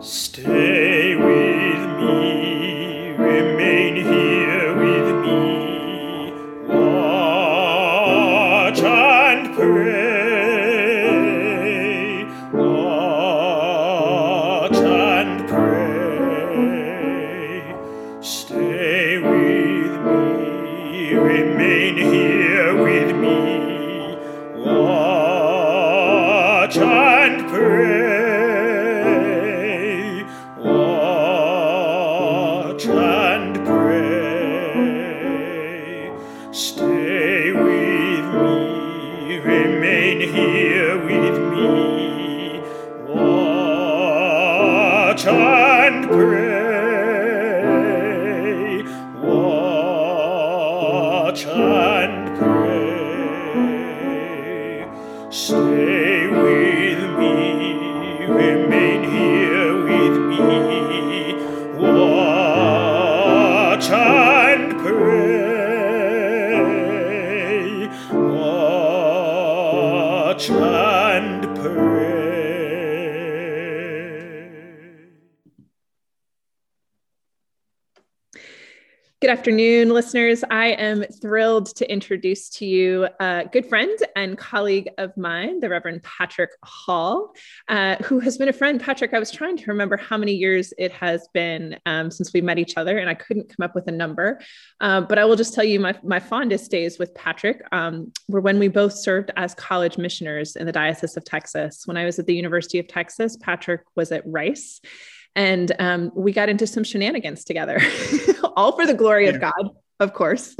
Stay afternoon, listeners. I am thrilled to introduce to you a good friend and colleague of mine, the Reverend Patrick Hall, uh, who has been a friend. Patrick, I was trying to remember how many years it has been um, since we met each other, and I couldn't come up with a number. Uh, but I will just tell you my, my fondest days with Patrick um, were when we both served as college missioners in the Diocese of Texas. When I was at the University of Texas, Patrick was at Rice and um, we got into some shenanigans together, all for the glory of God, of course.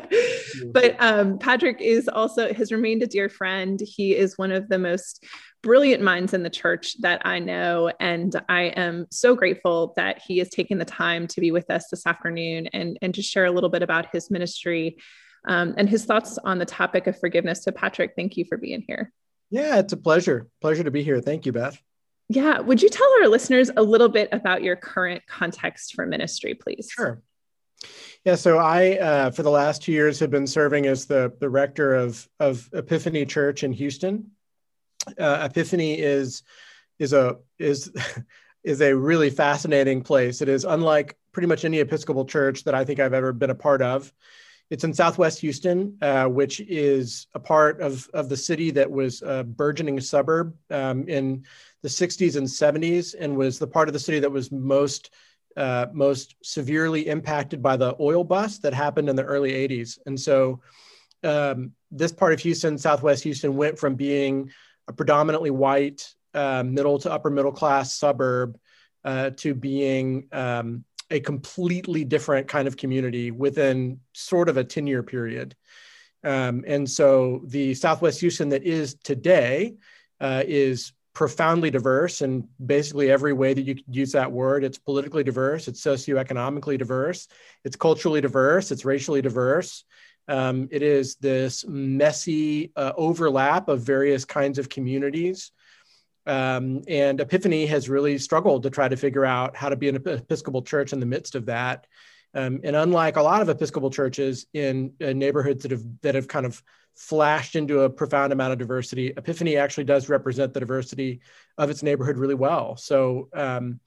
but um, Patrick is also has remained a dear friend. He is one of the most brilliant minds in the church that I know, and I am so grateful that he has taken the time to be with us this afternoon and and to share a little bit about his ministry um, and his thoughts on the topic of forgiveness. So, Patrick, thank you for being here. Yeah, it's a pleasure. Pleasure to be here. Thank you, Beth. Yeah. Would you tell our listeners a little bit about your current context for ministry, please? Sure. Yeah, so I, uh, for the last two years, have been serving as the, the rector of, of Epiphany Church in Houston. Uh, Epiphany is is a is is a really fascinating place. It is unlike pretty much any Episcopal church that I think I've ever been a part of. It's in Southwest Houston, uh, which is a part of of the city that was a burgeoning suburb um, in the 60s and 70s, and was the part of the city that was most uh, most severely impacted by the oil bust that happened in the early 80s. And so, um, this part of Houston, Southwest Houston, went from being a predominantly white, uh, middle to upper middle class suburb uh, to being um, a completely different kind of community within sort of a 10 year period. Um, and so, the Southwest Houston that is today uh, is profoundly diverse in basically every way that you could use that word. It's politically diverse, it's socioeconomically diverse, it's culturally diverse, it's racially diverse. Um, it is this messy uh, overlap of various kinds of communities. Um, and Epiphany has really struggled to try to figure out how to be an Episcopal church in the midst of that. Um, and unlike a lot of Episcopal churches in, in neighborhoods that have that have kind of flashed into a profound amount of diversity. Epiphany actually does represent the diversity of its neighborhood really well. So um,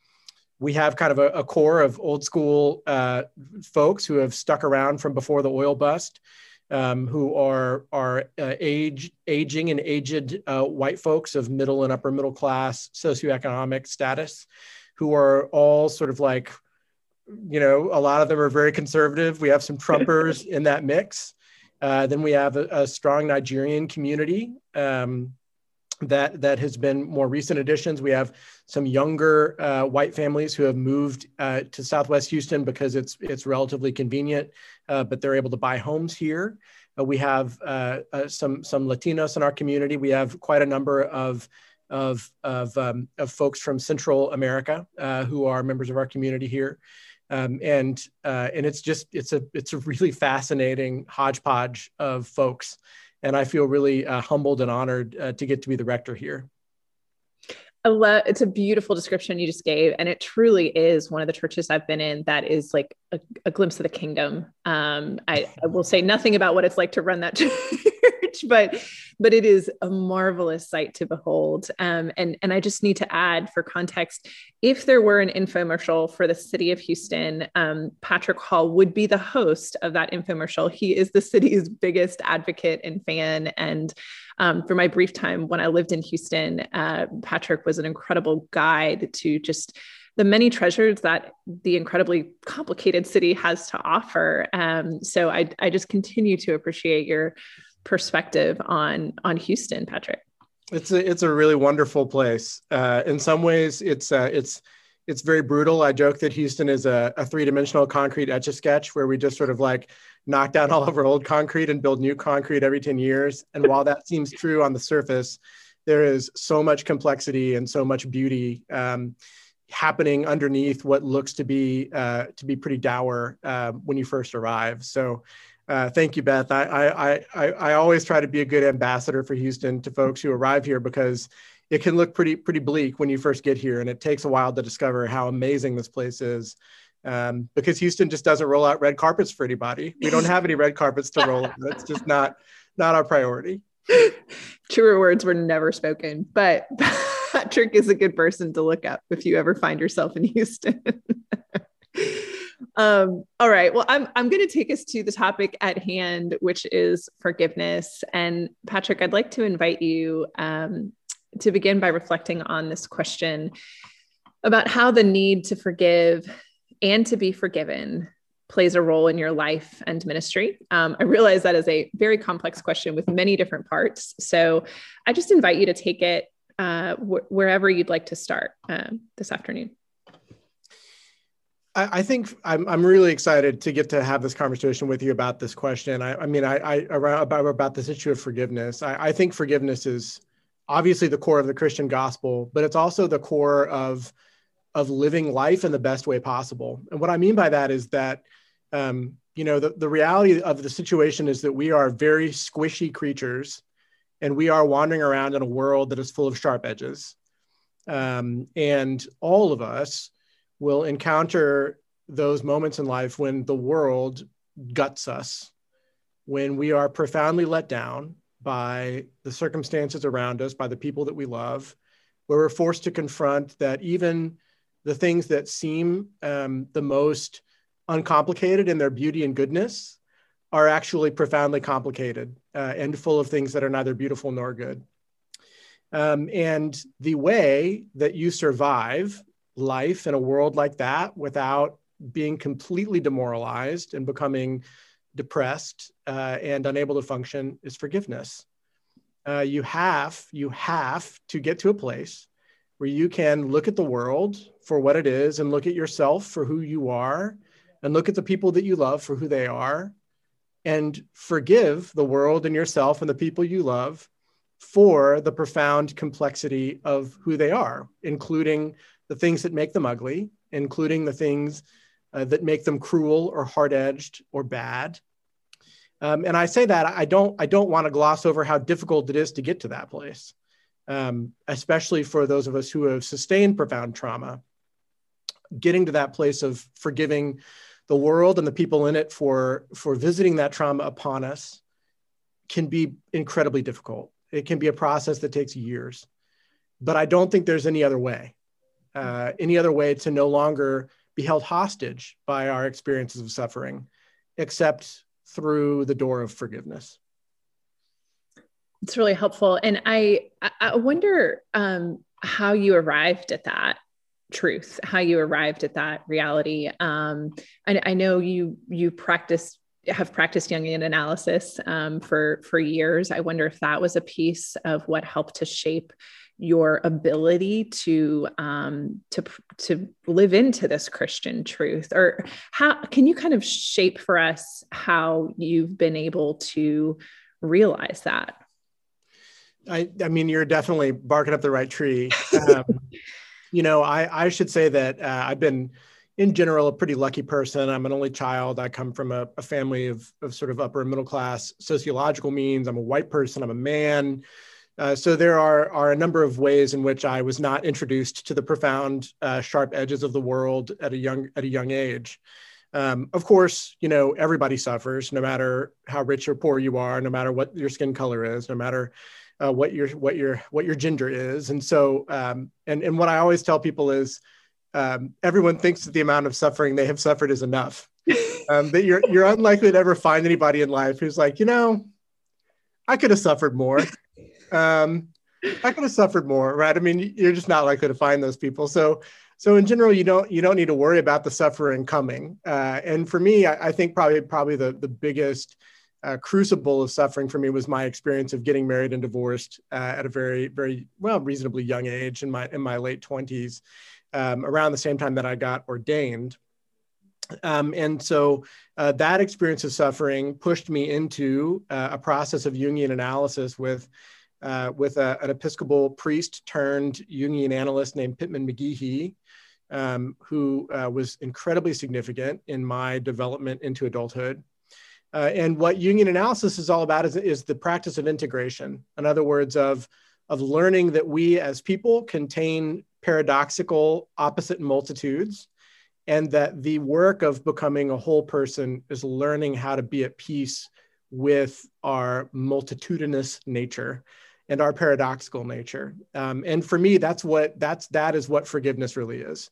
we have kind of a, a core of old school uh, folks who have stuck around from before the oil bust, um, who are are uh, age aging and aged uh, white folks of middle and upper middle class socioeconomic status, who are all sort of like, you know, a lot of them are very conservative. We have some Trumpers in that mix. Uh, then we have a, a strong Nigerian community um, that that has been more recent additions. We have some younger uh, white families who have moved uh, to Southwest Houston because it's it's relatively convenient, uh, but they're able to buy homes here. Uh, we have uh, some some Latinos in our community. We have quite a number of of of, um, of folks from Central America who are members of our community here um, and uh, and it's just it's a it's a really fascinating hodgepodge of folks, and I feel really uh, humbled and honored uh, to get to be the rector here. Love, it's a beautiful description you just gave, and it truly is one of the churches I've been in that is like a, a glimpse of the kingdom. Um, I, I, will say nothing about what it's like to run that church, but but it is a marvelous sight to behold. Um, and and I just need to add for context, if there were an infomercial for the city of Houston, um, Patrick Hall would be the host of that infomercial. He is the city's biggest advocate and fan. And um, for my brief time when I lived in Houston, uh, Patrick was an incredible guide to just the many treasures that the incredibly complicated city has to offer. Um, so I, I just continue to appreciate your perspective on on Houston, Patrick. It's a it's a really wonderful place. Uh, in some ways, it's uh, it's it's very brutal. I joke that Houston is a, a three dimensional concrete etch a sketch where we just sort of like knock down all of our old concrete and build new concrete every 10 years. And while that seems true on the surface, there is so much complexity and so much beauty. Um, happening underneath what looks to be uh, to be pretty dour uh, when you first arrive. So, uh, thank you, Beth. I, I I I always try to be a good ambassador for Houston to folks who arrive here because it can look pretty pretty bleak when you first get here, and it takes a while to discover how amazing this place is. Um, because Houston just doesn't roll out red carpets for anybody. We don't have any red carpets to roll. That's just not not our priority. Truer words were never spoken, but. Patrick is a good person to look up if you ever find yourself in Houston. um, all right. Well, I'm I'm going to take us to the topic at hand, which is forgiveness. And Patrick, I'd like to invite you um, to begin by reflecting on this question about how the need to forgive and to be forgiven plays a role in your life and ministry? Um, I realize that is a very complex question with many different parts. So I just invite you to take it uh, wh- wherever you'd like to start um, this afternoon. I, think I'm, I'm really excited to get to have this conversation with you about this question. I, I mean, I, I around about, about this issue of forgiveness. I, I think forgiveness is obviously the core of the Christian gospel, but it's also the core of of living life in the best way possible. And what I mean by that is that um, you know the, the reality of the situation is that we are very squishy creatures and we are wandering around in a world that is full of sharp edges. Um, and all of us will encounter those moments in life when the world guts us, when we are profoundly let down by the circumstances around us, by the people that we love, where we're forced to confront that even the things that seem um, the most uncomplicated in their beauty and goodness are actually profoundly complicated uh, and full of things that are neither beautiful nor good. Um, and the way that you survive life in a world like that without being completely demoralized and becoming depressed uh, and unable to function is forgiveness. Uh, you have you have to get to a place where you can look at the world for what it is and look at yourself for who you are and look at the people that you love for who they are and forgive the world and yourself and the people you love for the profound complexity of who they are, including the things that make them ugly, including the things uh, that make them cruel or hard-edged or bad. Um, and I say that I don't I don't want to gloss over how difficult it is to get to that place, um, especially for those of us who have sustained profound trauma. Getting to that place of forgiving the world and the people in it for for visiting that trauma upon us can be incredibly difficult it can be a process that takes years but i don't think there's any other way uh, any other way to no longer be held hostage by our experiences of suffering except through the door of forgiveness. It's really helpful. And i i wonder um, how you arrived at that truth how you arrived at that reality. Um, I, I, know you you practiced have practiced jungian analysis um, for for years. I wonder if that was a piece of what helped to shape your ability to um, to to live into this christian truth or how can you kind of shape for us how you've been able to realize that I, I mean, you're definitely barking up the right tree. Um, you know, I, I should say that uh, I've been, in general, a pretty lucky person. I'm an only child. I come from a, a family of, of sort of upper middle class sociological means. I'm a white person. I'm a man. Uh, so there are, are a number of ways in which I was not introduced to the profound, uh, sharp edges of the world at a young at a young age. Um, of course, you know everybody suffers, no matter how rich or poor you are, no matter what your skin color is, no matter uh, what your what your what your gender is. And so, um, and and what I always tell people is, um, everyone thinks that the amount of suffering they have suffered is enough. Um, that you're you're unlikely to ever find anybody in life who's like, you know, I could have suffered more. Um, I could have suffered more, right? I mean, you're just not likely to find those people. So, so in general, you don't you don't need to worry about the suffering coming. Uh, and for me, I, I, think probably probably the the biggest uh, crucible of suffering for me was my experience of getting married and divorced uh, at a very very well reasonably young age in my in my late twenties, um, around the same time that I got ordained. Um, and so uh, that experience of suffering pushed me into uh, a process of Jungian analysis with, uh, with a, an Episcopal priest turned Jungian analyst named Pittman McGehee, um, who uh, was incredibly significant in my development into adulthood. Uh, and what Jungian analysis is all about is, is the practice of integration. In other words, of, of learning that we as people contain paradoxical opposite multitudes and that the work of becoming a whole person is learning how to be at peace with our multitudinous nature and our paradoxical nature. Um, and for me that's what that's that is what forgiveness really is.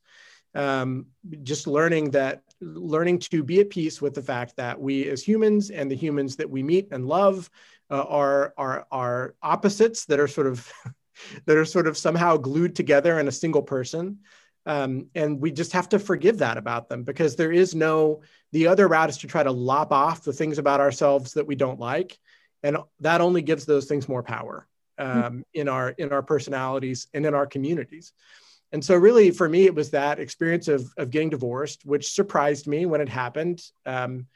Um, just learning that learning to be at peace with the fact that we as humans and the humans that we meet and love uh, are are are opposites that are sort of that are sort of somehow glued together in a single person. Um, and we just have to forgive that about them because there is no, the other route is to try to lop off the things about ourselves that we don't like. And that only gives those things more power um, mm-hmm. in our in our personalities and in our communities. And so, really, for me, it was that experience of of getting divorced, which surprised me when it happened. Um,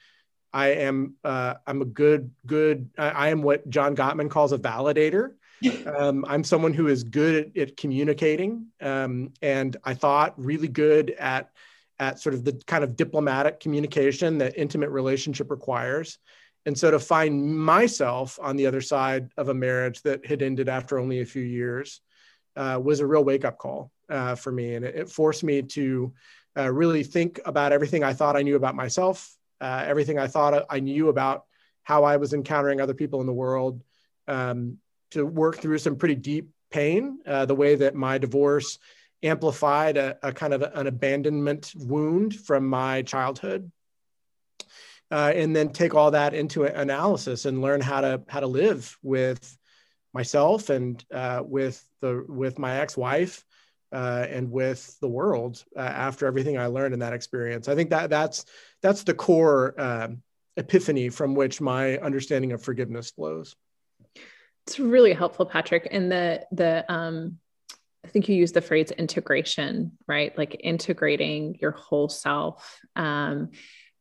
I am uh, I'm a good good I, I am what John Gottman calls a validator. Um, I'm someone who is good at, at communicating, um, and I thought really good at at sort of the kind of diplomatic communication that intimate relationship requires. And so to find myself on the other side of a marriage that had ended after only a few years uh, was a real wake up call uh, for me. And it, it forced me to uh, really think about everything I thought I knew about myself, uh, everything I thought I knew about how I was encountering other people in the world, um, to work through some pretty deep pain, uh, the way that my divorce amplified a, a kind of an abandonment wound from my childhood. Uh, and then take all that into analysis and learn how to how to live with myself and uh, with the with my ex-wife uh, and with the world uh, after everything I learned in that experience. I think that that's that's the core um, epiphany from which my understanding of forgiveness flows. It's really helpful, Patrick. And the the um I think you use the phrase integration, right? Like integrating your whole self. Um,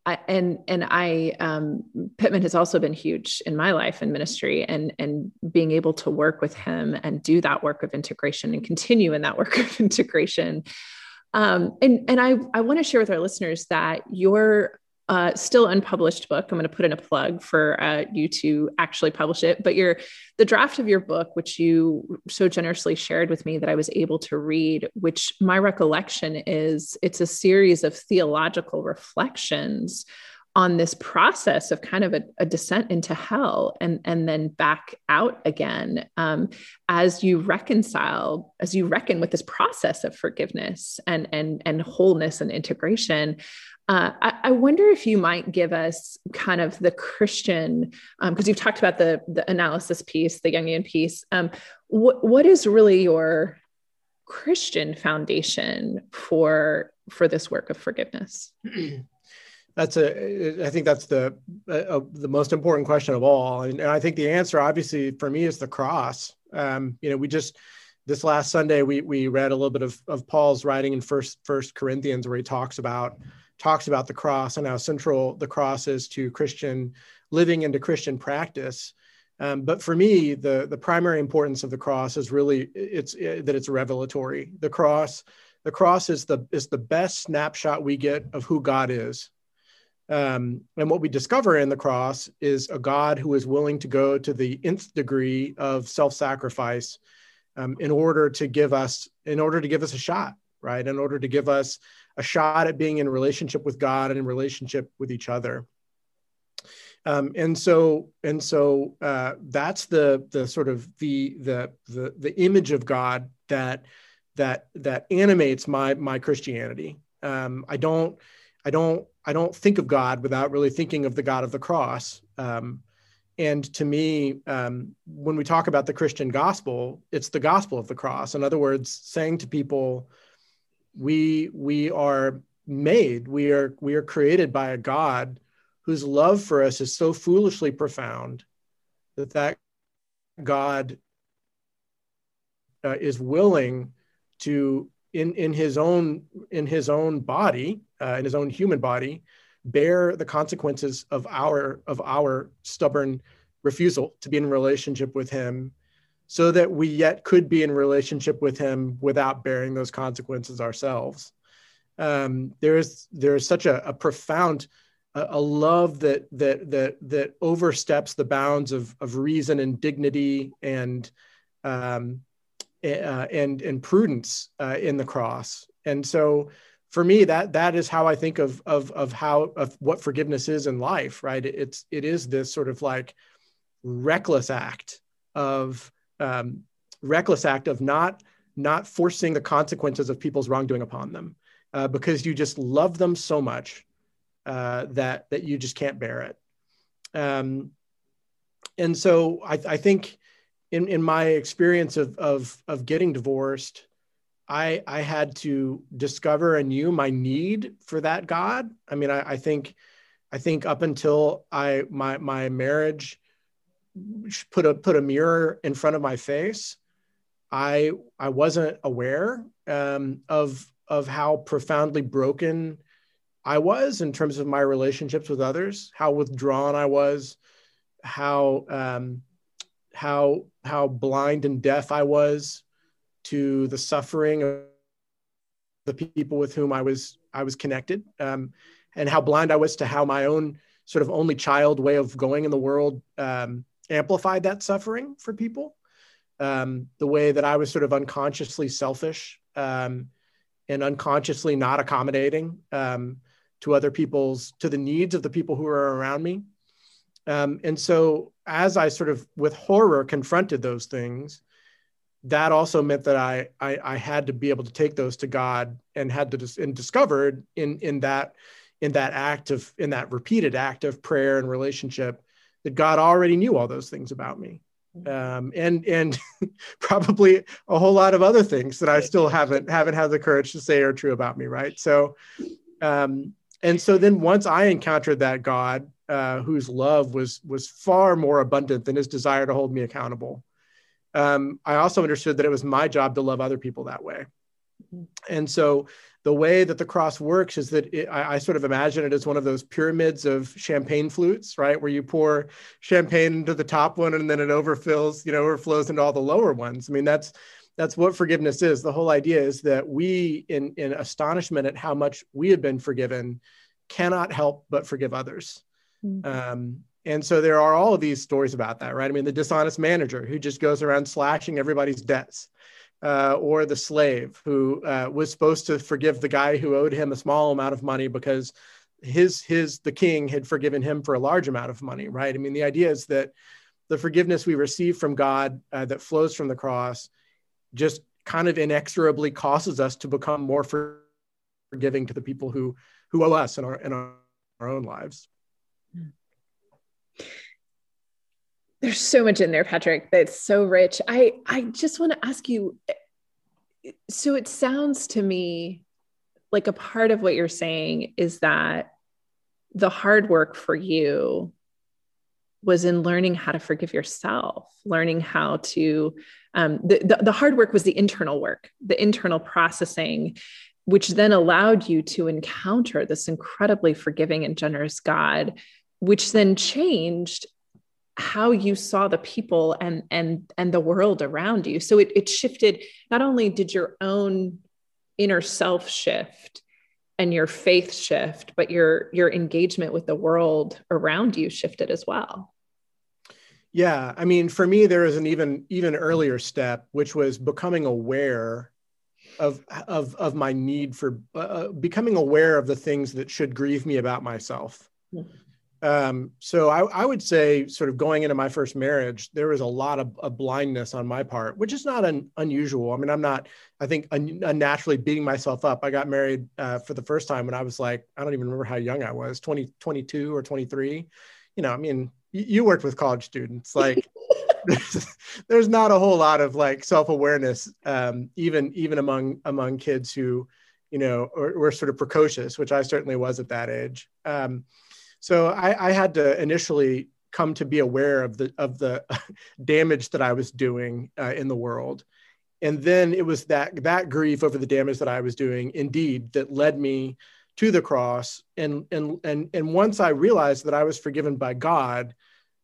I, and and I um, Pittman has also been huge in my life and ministry, and and being able to work with him and do that work of integration and continue in that work of integration. Um, and and I I want to share with our listeners that your uh, still unpublished book. I'm going to put in a plug for uh, you to actually publish it. But your the draft of your book, which you so generously shared with me that I was able to read, which my recollection is it's a series of theological reflections on this process of kind of a, a descent into hell and and then back out again um, as you reconcile as you reckon with this process of forgiveness and and and wholeness and integration uh, I, I, wonder if you might give us kind of the Christian, because um, you've talked about the the analysis piece, the Jungian piece. Um, what what is really your Christian foundation for for this work of forgiveness? That's a. I think that's the uh, the most important question of all, and, and, I think the answer, obviously, for me, is the cross. Um, you know, we just this last Sunday we we read a little bit of, of Paul's writing in First First Corinthians, where he talks about talks about the cross and how central the cross is to Christian living and to Christian practice. Um, but for me, the the primary importance of the cross is really it's it, that it's revelatory. The cross, the cross is the is the best snapshot we get of who God is. Um, and what we discover in the cross is a God who is willing to go to the nth degree of self-sacrifice um, in order to give us in order to give us a shot, right? In order to give us a shot at being in relationship with God and in relationship with each other. Um, and so and so uh, that's the the sort of the the the the image of God that that that animates my my Christianity. Um, I don't I don't I don't think of God without really thinking of the God of the cross. Um, and to me, um, when we talk about the Christian gospel, it's the gospel of the cross. In other words, saying to people, we we are made, we are we are created by a God whose love for us is so foolishly profound that that God uh, is willing to in in his own in his own body uh, in his own human body bear the consequences of our of our stubborn refusal to be in relationship with him so that we yet could be in relationship with him without bearing those consequences ourselves. Um, there's there's such a, a profound a, a, love that that that that oversteps the bounds of of reason and dignity and um, uh, and and prudence uh, in the cross. And so for me that that is how i think of of of how of what forgiveness is in life right? It's it is this sort of like reckless act of um, reckless act of not not forcing the consequences of people's wrongdoing upon them uh, because you just love them so much uh, that that you just can't bear it. Um, and so I, I think in, in my experience of, of, of getting divorced I I had to discover anew my need for that God. I mean, I, I think I think up until I my my marriage put a put a mirror in front of my face, I I wasn't aware um, of of how profoundly broken I was in terms of my relationships with others, how withdrawn I was, how um, how how blind and deaf I was to the suffering of the people with whom I was I was connected, um, and how blind I was to how my own sort of only child way of going in the world um, amplified that suffering for people. Um, the way that I was sort of unconsciously selfish um, and unconsciously not accommodating um, to other people's to the needs of the people who are around me. Um, and so, as I sort of with horror confronted those things, that also meant that I, I, I had to be able to take those to God and had to dis- and discovered in in that in that act of in that repeated act of prayer and relationship that God already knew all those things about me. Um, and and probably a whole lot of other things that I still haven't haven't had the courage to say are true about me right? So um, and so then once I encountered that God uh, whose love was was far more abundant than his desire to hold me accountable um, I also understood that it was my job to love other people that way. And so the way that the cross works is that it, I, I, sort of imagine it as one of those pyramids of champagne flutes, right? Where you pour champagne into the top one and then it overfills, you know, overflows into all the lower ones. I mean, that's that's what forgiveness is. The whole idea is that we, in in astonishment at how much we have been forgiven, cannot help but forgive others. Mm-hmm. Um, and so there are all of these stories about that, right? I mean, the dishonest manager who just goes around slashing everybody's debts, uh, or the slave who uh, was supposed to forgive the guy who owed him a small amount of money because his his the king had forgiven him for a large amount of money, right? I mean, the idea is that the forgiveness we receive from God uh, that flows from the cross just kind of inexorably causes us to become more forgiving to the people who who owe us in our in our, our own lives. There's so much in there, Patrick, that's so rich. I I just want to ask you so it sounds to me like a part of what you're saying is that the hard work for you was in learning how to forgive yourself, learning how to, um, the, the, the, hard work was the internal work, the internal processing, which then allowed you to encounter this incredibly forgiving and generous God which then changed how you saw the people and and and the world around you so it, it shifted not only did your own inner self shift and your faith shift but your your engagement with the world around you shifted as well yeah i mean for me there is an even even earlier step which was becoming aware of of of my need for uh, uh becoming aware of the things that should grieve me about myself. Mm-hmm. Um, so I, I, would say, sort of going into my first marriage, there was a lot of, of blindness on my part, which is not an, unusual. I mean, I'm not, I think, un, unnaturally beating myself up. I got married uh, for the first time when I was like, I don't even remember how young I was, 20, 22 or 23. You know, I mean, you, you worked with college students, like. there's, not a whole lot of like self-awareness um, even even among among kids who you know were sort of precocious which i certainly was at that age um, so I, I had to initially come to be aware of the of the damage that I was doing uh, in the world, and then it was that that grief over the damage that I was doing, indeed, that led me to the cross. And and and and once I realized that I was forgiven by God,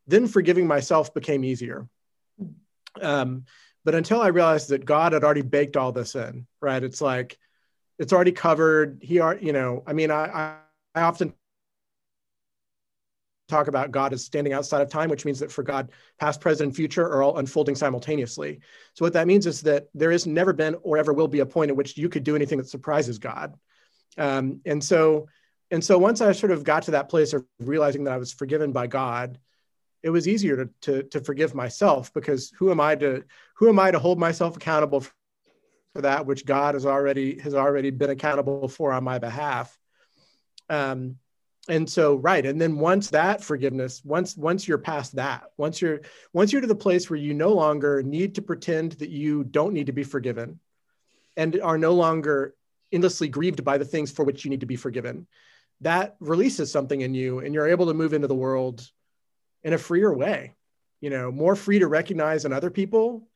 then forgiving myself became easier. Um, but until I realized that God had already baked all this in, right? It's like it's already covered. He are, you know, I mean, I, I, I often talk about God as standing outside of time, which means that for God, past, present, and future are all unfolding simultaneously. So what that means is that there has never been or ever will be a point at which you could do anything that surprises God. Um, and so, and so once I sort of got to that place of realizing that I was forgiven by God, it was easier to, to, to forgive myself because who am I to who am I to hold myself accountable for that which God has already has already been accountable for on my behalf. Um, and so right and then once that forgiveness once once you're past that once you're once you're to the place where you no longer need to pretend that you don't need to be forgiven and are no longer endlessly grieved by the things for which you need to be forgiven that releases something in you and you're able to move into the world in a freer way you know more free to recognize in other people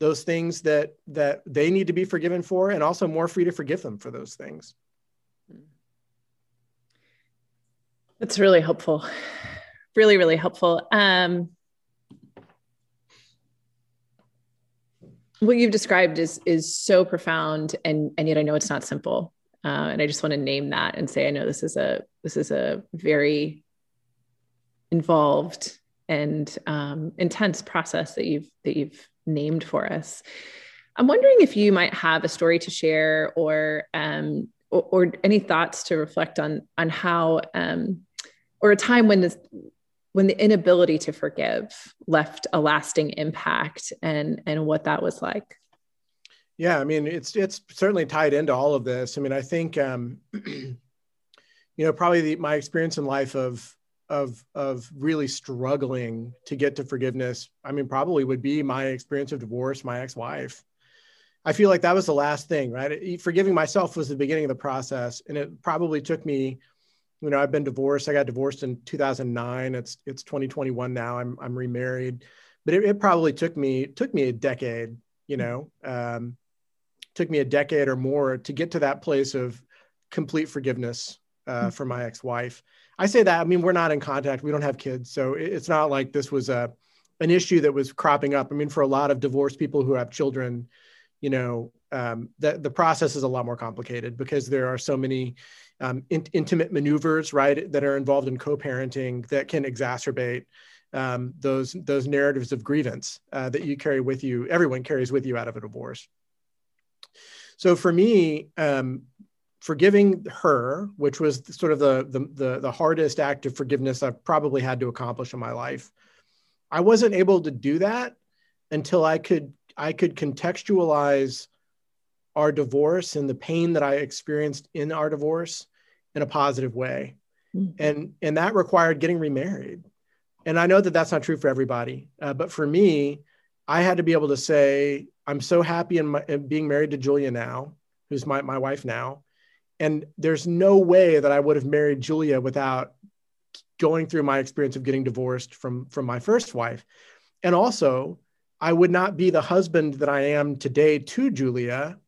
those things that that they need to be forgiven for and also more free to forgive them for those things That's really helpful. Really, really helpful. Um, what you've described is is so profound, and and yet I know it's not simple. Uh, and I just want to name that and say I know this is a this is a very involved and um, intense process that you've that you've named for us. I'm wondering if you might have a story to share or um, or, or, any thoughts to reflect on on how um, or a time when this when the inability to forgive left a lasting impact and and what that was like? Yeah i mean it's it's certainly tied into all of this. I mean i think um you know probably the, my experience in life of of of really struggling to get to forgiveness i mean probably would be my experience of divorce my ex-wife. I feel like that was the last thing right? Forgiving myself was the beginning of the process and it probably took me you know, I've been divorced. I got divorced in 2009. It's it's 2021 now. I'm I'm remarried, but it, it probably took me took me a decade. You know, um, took me a decade or more to get to that place of complete forgiveness uh, mm-hmm. for my ex-wife. I say that. I mean, we're not in contact. We don't have kids, so it's not like this was a an issue that was cropping up. I mean, for a lot of divorced people who have children, you know, um, the the process is a lot more complicated because there are so many um, in, intimate maneuvers, right, that are involved in co-parenting that can exacerbate um, those those narratives of grievance uh, that you carry with you. Everyone carries with you out of a divorce. So for me, um, forgiving her, which was sort of the, the, the the hardest act of forgiveness I've probably had to accomplish in my life, I wasn't able to do that until I could I could contextualize our divorce and the pain that I experienced in our divorce in a positive way. Mm-hmm. And, and that required getting remarried. And I know that that's not true for everybody. Uh, but for me, I had to be able to say, I'm so happy in, my, in being married to Julia now, who's my, my wife now. And there's no way that I would have married Julia without going through my experience of getting divorced from, from my first wife. And also, I would not be the husband that I am today to Julia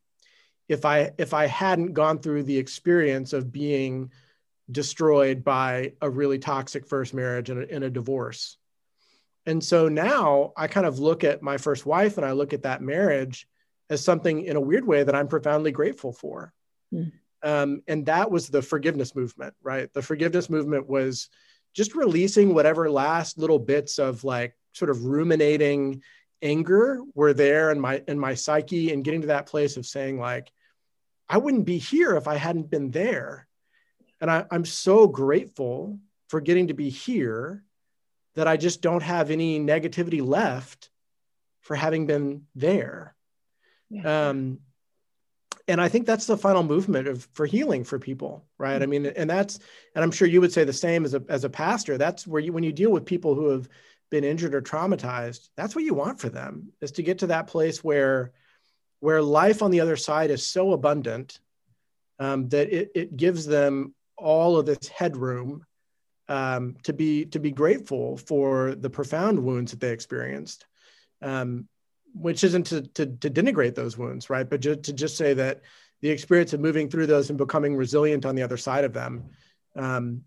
if I if I hadn't gone through the experience of being destroyed by a really toxic first marriage and a, and a divorce. And so now I kind of look at my first wife and I look at that marriage as something in a weird way that I'm profoundly grateful for. Mm. Um, and that was the forgiveness movement, right? The forgiveness movement was just releasing whatever last little bits of like sort of ruminating anger were there in my in my psyche and getting to that place of saying like I wouldn't be here if I hadn't been there. And I, I'm so grateful for getting to be here that I just don't have any negativity left for having been there. Yeah. Um, and I think that's the final movement of for healing for people, right? Mm-hmm. I mean, and that's, and I'm sure you would say the same as a as a pastor. That's where you when you deal with people who have been injured or traumatized, that's what you want for them is to get to that place where where life on the other side is so abundant um, that it, it gives them all of this headroom um, to be to be grateful for the profound wounds that they experienced, um, which isn't to, to, to denigrate those wounds, right? But just to just say that the experience of moving through those and becoming resilient on the other side of them um,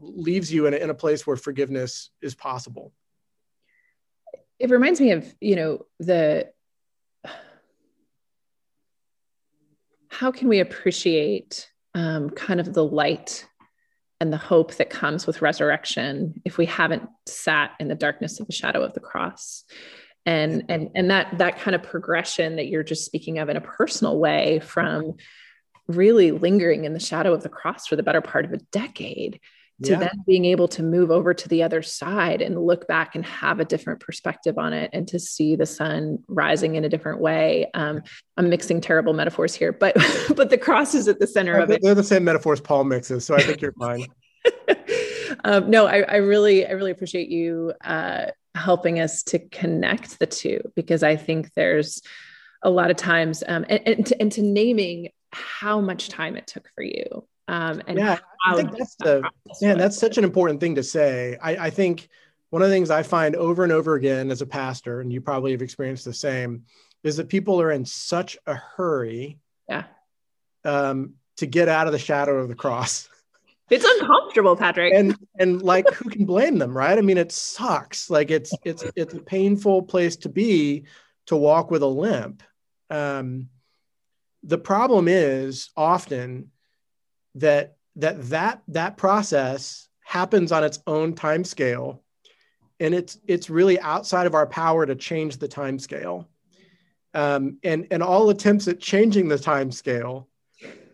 leaves you in a, in a place where forgiveness is possible. It reminds me of you know the how can we appreciate um, kind of the light and the hope that comes with resurrection if we haven't sat in the darkness of the shadow of the cross? And and and that that kind of progression that you're just speaking of in a personal way from really lingering in the shadow of the cross for the better part of a decade to yeah. then being able to move over to the other side and look back and have a different perspective on it and to see the sun rising in a different way. Um, i'm mixing terrible metaphors here but but the cross is at the center of it. they're the same metaphors paul mixes so i think you're fine. Um, no I, I, really i really appreciate you uh, helping us to connect the two because i think there's a lot of times um, and, and, to, and to naming how much time it took for you um, and yeah, I think that's the man. That's such an important thing to say. I, I think one of the things I find over and over again as a pastor, and you probably have experienced the same, is that people are in such a hurry. Yeah. Um, to get out of the shadow of the cross. It's uncomfortable, Patrick. And and like who can blame them, right? I mean, it sucks. Like it's it's it's a painful place to be to walk with a limp. Um, the problem is often that that that that process happens on its own time scale and it's it's really outside of our power to change the time scale um, and and all attempts at changing the time scale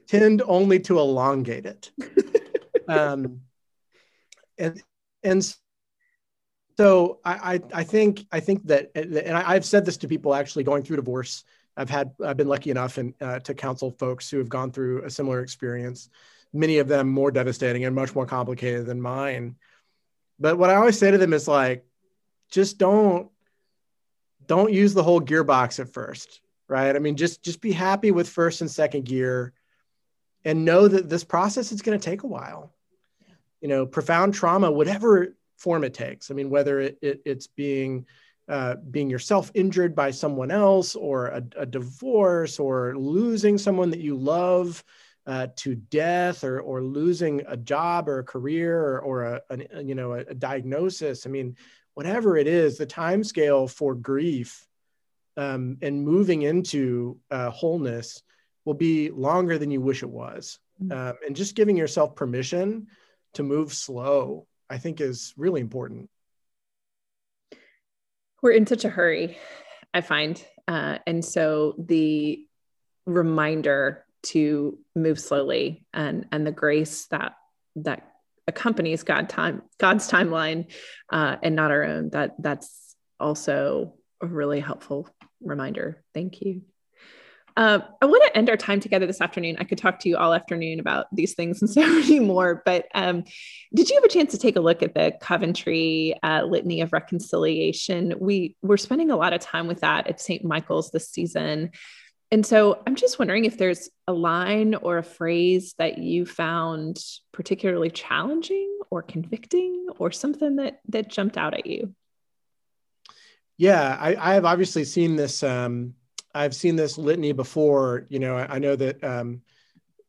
tend only to elongate it. Um, and and so I, I think I think that and I've said this to people actually going through divorce I've had I've been lucky enough and uh, to counsel folks who have gone through a similar experience. Many of them more devastating and much more complicated than mine. But what I always say to them is like, just don't don't use the whole gearbox at first, right? I mean, just just be happy with first and second gear, and know that this process is going to take a while. You know, profound trauma, whatever form it takes. I mean, whether it, it it's being uh, being yourself injured by someone else or a, a, divorce or losing someone that you love uh, to death or, or losing a job or a career or, or a, a, you know a, a, diagnosis. I mean whatever it is the time scale for grief um, and moving into uh, wholeness will be longer than you wish it was. Mm. um, and just giving yourself permission to move slow i think is really important we're in such a hurry, I find. Uh, and so the reminder to move slowly and and the grace that that accompanies God time God's timeline uh, and not our own that that's also a really helpful reminder. Thank you. Uh, I want to end our time together this afternoon. I could talk to you all afternoon about these things and so many more. But um, did you have a chance to take a look at the Coventry uh, Litany of Reconciliation? We we're spending a lot of time with that at St. Michael's this season, and so I'm just wondering if there's a line or a phrase that you found particularly challenging or convicting, or something that that jumped out at you. Yeah, I, I have obviously seen this. Um I've seen this litany before. You know, I, I know that um,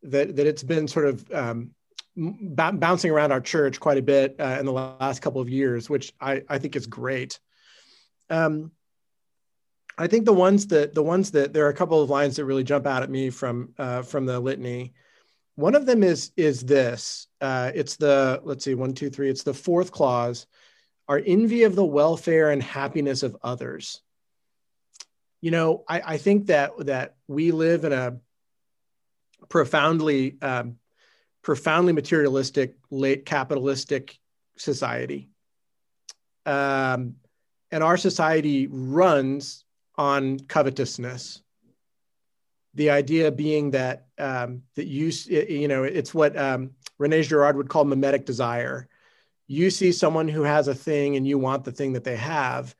that that it's been sort of um, b- bouncing around our church quite a bit uh, in the last couple of years, which I, I think is great. Um, I think the ones that the ones that there are a couple of lines that really jump out at me from uh, from the litany. One of them is is this. Uh, it's the let's see one two three. It's the fourth clause. Our envy of the welfare and happiness of others you know, I, I think that that we live in a profoundly um, profoundly materialistic late capitalistic society um, and our society runs on covetousness the idea being that um, that you you know it's what um, Rene Girard would call mimetic desire. You see someone who has a thing and you want the thing that they have,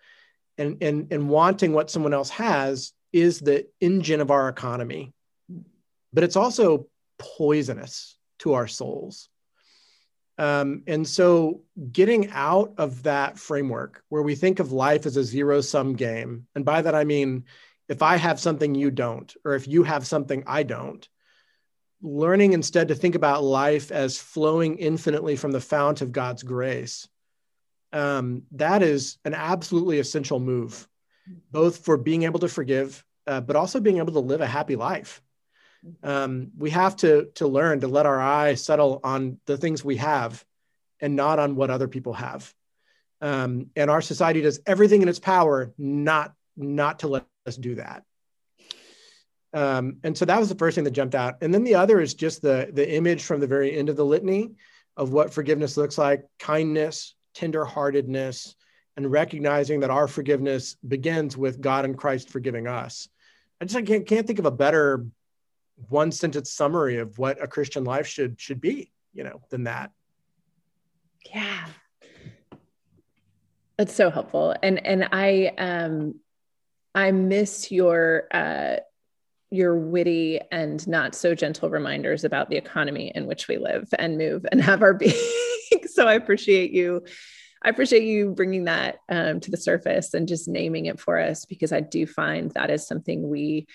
and and and wanting what someone else has is the engine of our economy, but it's also poisonous to our souls. Um, and so, getting out of that framework where we think of life as a zero sum game, and by that I mean if I have something you don't, or if you have something I don't, learning instead to think about life as flowing infinitely from the fount of God's grace, um, that is an absolutely essential move, both for being able to forgive, uh, but also being able to live a happy life. Um, we have to to learn to let our eye settle on the things we have, and not on what other people have. Um, and our society does everything in its power not not to let us do that. Um, and so that was the first thing that jumped out. And then the other is just the, the image from the very end of the litany of what forgiveness looks like kindness, tenderheartedness, and recognizing that our forgiveness begins with God and Christ forgiving us. I just I can't, can't think of a better one sentence summary of what a Christian life should should be, you know, than that. Yeah. That's so helpful. And and I um I miss your uh, your witty and not so gentle reminders about the economy in which we live and move and have our being. so I appreciate you. I appreciate you bringing that um, to the surface and just naming it for us because I do find that is something we,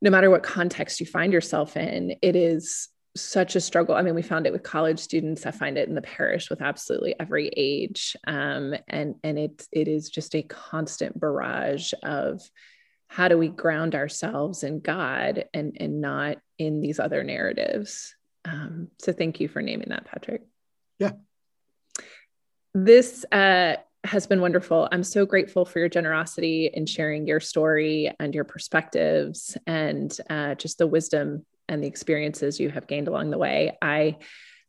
no matter what context you find yourself in, it is such a struggle. I mean, we found it with college students. I find it in the parish with absolutely every age, um, and and it it is just a constant barrage of how do we ground ourselves in God and and not in these other narratives. Um, so thank you for naming that, Patrick. Yeah. This uh, has been wonderful. I'm so grateful for your generosity in sharing your story and your perspectives and uh, just the wisdom and the experiences you have gained along the way. I,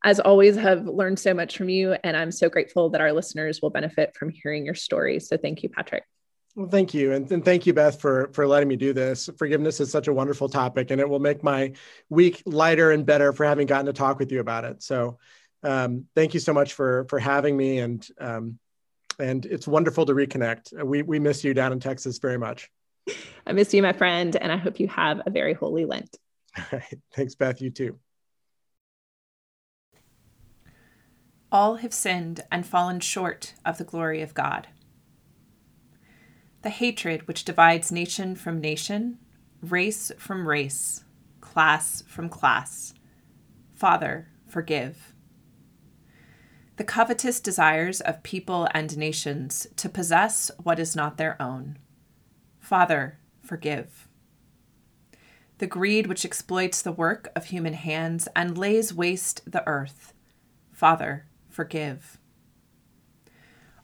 as always, have learned so much from you, and I'm so grateful that our listeners will benefit from hearing your story. So thank you, Patrick. Well, thank you, and, and thank you, Beth, for for letting me do this. Forgiveness is such a wonderful topic, and it will make my week lighter and better for having gotten to talk with you about it. So, um, thank you so much for for having me, and um, and it's wonderful to reconnect. We we miss you down in Texas very much. I miss you, my friend, and I hope you have a very holy Lent. All right. Thanks, Beth. You too. All have sinned and fallen short of the glory of God. The hatred which divides nation from nation, race from race, class from class. Father, forgive. The covetous desires of people and nations to possess what is not their own. Father, forgive the greed which exploits the work of human hands and lays waste the earth. Father, forgive.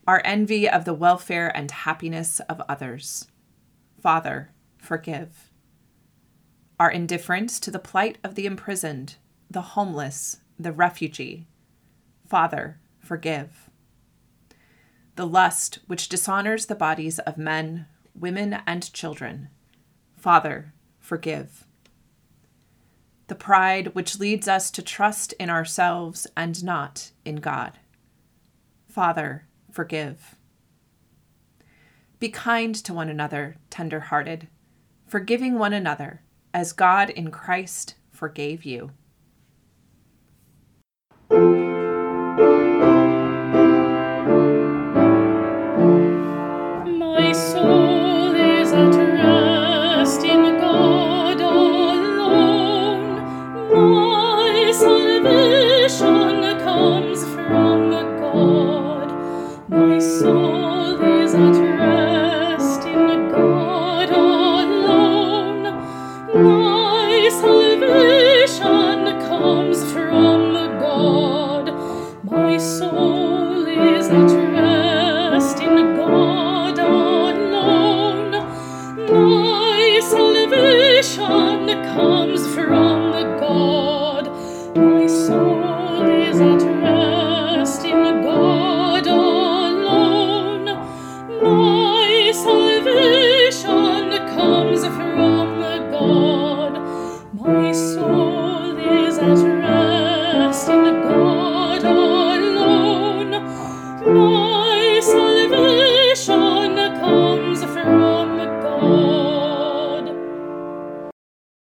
Our envy of the welfare and happiness of others. Father, forgive. Our indifference to the plight of the imprisoned, the homeless, the refugee. Father, forgive. The lust which dishonors the bodies of men, women, and children. Father, forgive the pride which leads us to trust in ourselves and not in God. Father, forgive. Be kind to one another, tender hearted, forgiving one another, as God in Christ forgave you.